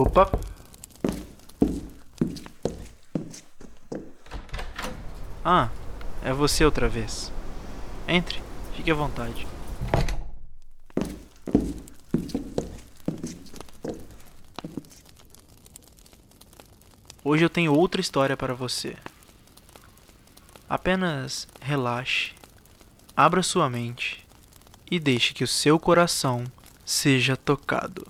Opa! Ah, é você outra vez. Entre, fique à vontade. Hoje eu tenho outra história para você. Apenas relaxe, abra sua mente e deixe que o seu coração seja tocado.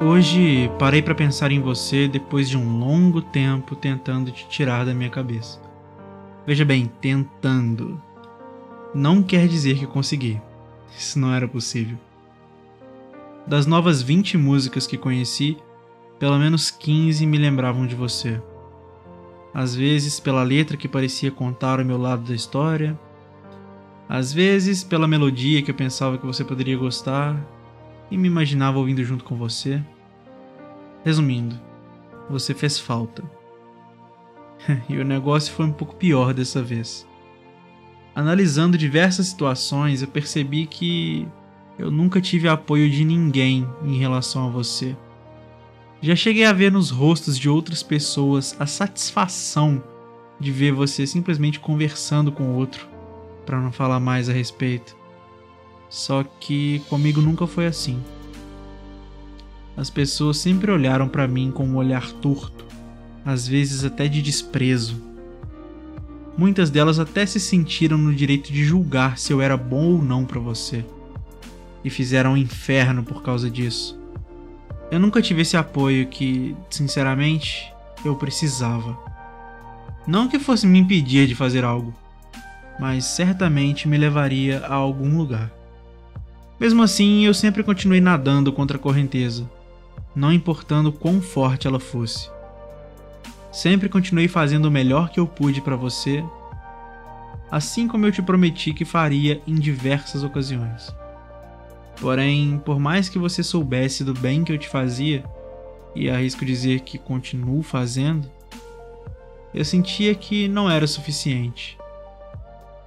Hoje parei para pensar em você depois de um longo tempo tentando te tirar da minha cabeça. Veja bem, tentando. Não quer dizer que consegui. Isso não era possível. Das novas 20 músicas que conheci, pelo menos 15 me lembravam de você. Às vezes pela letra que parecia contar o meu lado da história, às vezes pela melodia que eu pensava que você poderia gostar, e me imaginava ouvindo junto com você. Resumindo, você fez falta. e o negócio foi um pouco pior dessa vez. Analisando diversas situações, eu percebi que eu nunca tive apoio de ninguém em relação a você. Já cheguei a ver nos rostos de outras pessoas a satisfação de ver você simplesmente conversando com outro, para não falar mais a respeito. Só que comigo nunca foi assim. As pessoas sempre olharam para mim com um olhar torto, às vezes até de desprezo. Muitas delas até se sentiram no direito de julgar se eu era bom ou não para você. E fizeram um inferno por causa disso. Eu nunca tive esse apoio que, sinceramente, eu precisava. Não que fosse me impedir de fazer algo, mas certamente me levaria a algum lugar. Mesmo assim, eu sempre continuei nadando contra a correnteza, não importando quão forte ela fosse. Sempre continuei fazendo o melhor que eu pude para você, assim como eu te prometi que faria em diversas ocasiões. Porém, por mais que você soubesse do bem que eu te fazia, e arrisco dizer que continuo fazendo, eu sentia que não era suficiente.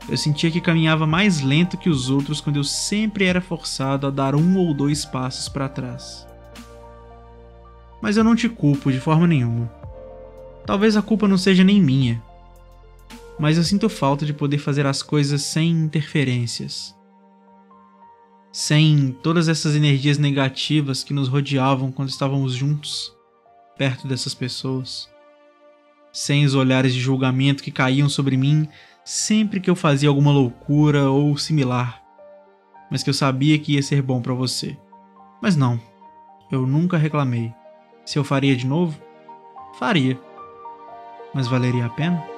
Eu sentia que caminhava mais lento que os outros quando eu sempre era forçado a dar um ou dois passos para trás. Mas eu não te culpo de forma nenhuma. Talvez a culpa não seja nem minha. Mas eu sinto falta de poder fazer as coisas sem interferências. Sem todas essas energias negativas que nos rodeavam quando estávamos juntos, perto dessas pessoas. Sem os olhares de julgamento que caíam sobre mim sempre que eu fazia alguma loucura ou similar, mas que eu sabia que ia ser bom para você. Mas não, eu nunca reclamei. Se eu faria de novo? Faria. Mas valeria a pena?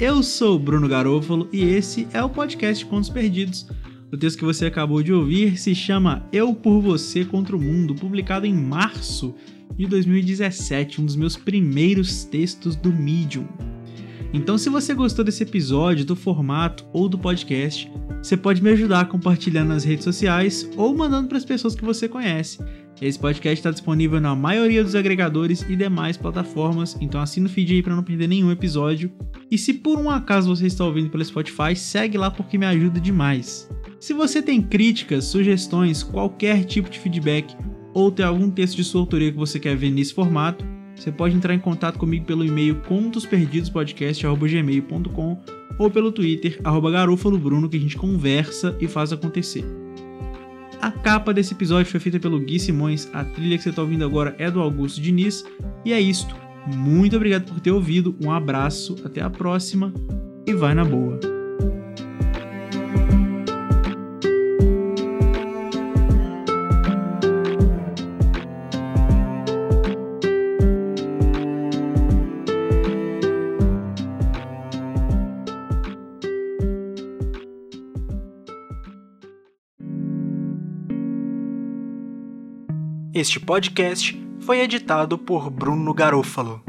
Eu sou Bruno Garofalo e esse é o podcast Contos Perdidos. O texto que você acabou de ouvir se chama Eu por Você contra o Mundo, publicado em março de 2017, um dos meus primeiros textos do Medium. Então, se você gostou desse episódio, do formato ou do podcast, você pode me ajudar compartilhando nas redes sociais ou mandando para as pessoas que você conhece. Esse podcast está disponível na maioria dos agregadores e demais plataformas, então assina o feed aí para não perder nenhum episódio. E se por um acaso você está ouvindo pelo Spotify, segue lá porque me ajuda demais. Se você tem críticas, sugestões, qualquer tipo de feedback ou tem algum texto de sua autoria que você quer ver nesse formato, você pode entrar em contato comigo pelo e-mail contosperdidospodcast.gmail.com ou pelo Twitter, arroba Bruno, que a gente conversa e faz acontecer. A capa desse episódio foi feita pelo Gui Simões, a trilha que você está ouvindo agora é do Augusto Diniz, e é isto. Muito obrigado por ter ouvido, um abraço, até a próxima e vai na boa. Este podcast foi editado por Bruno Garofalo.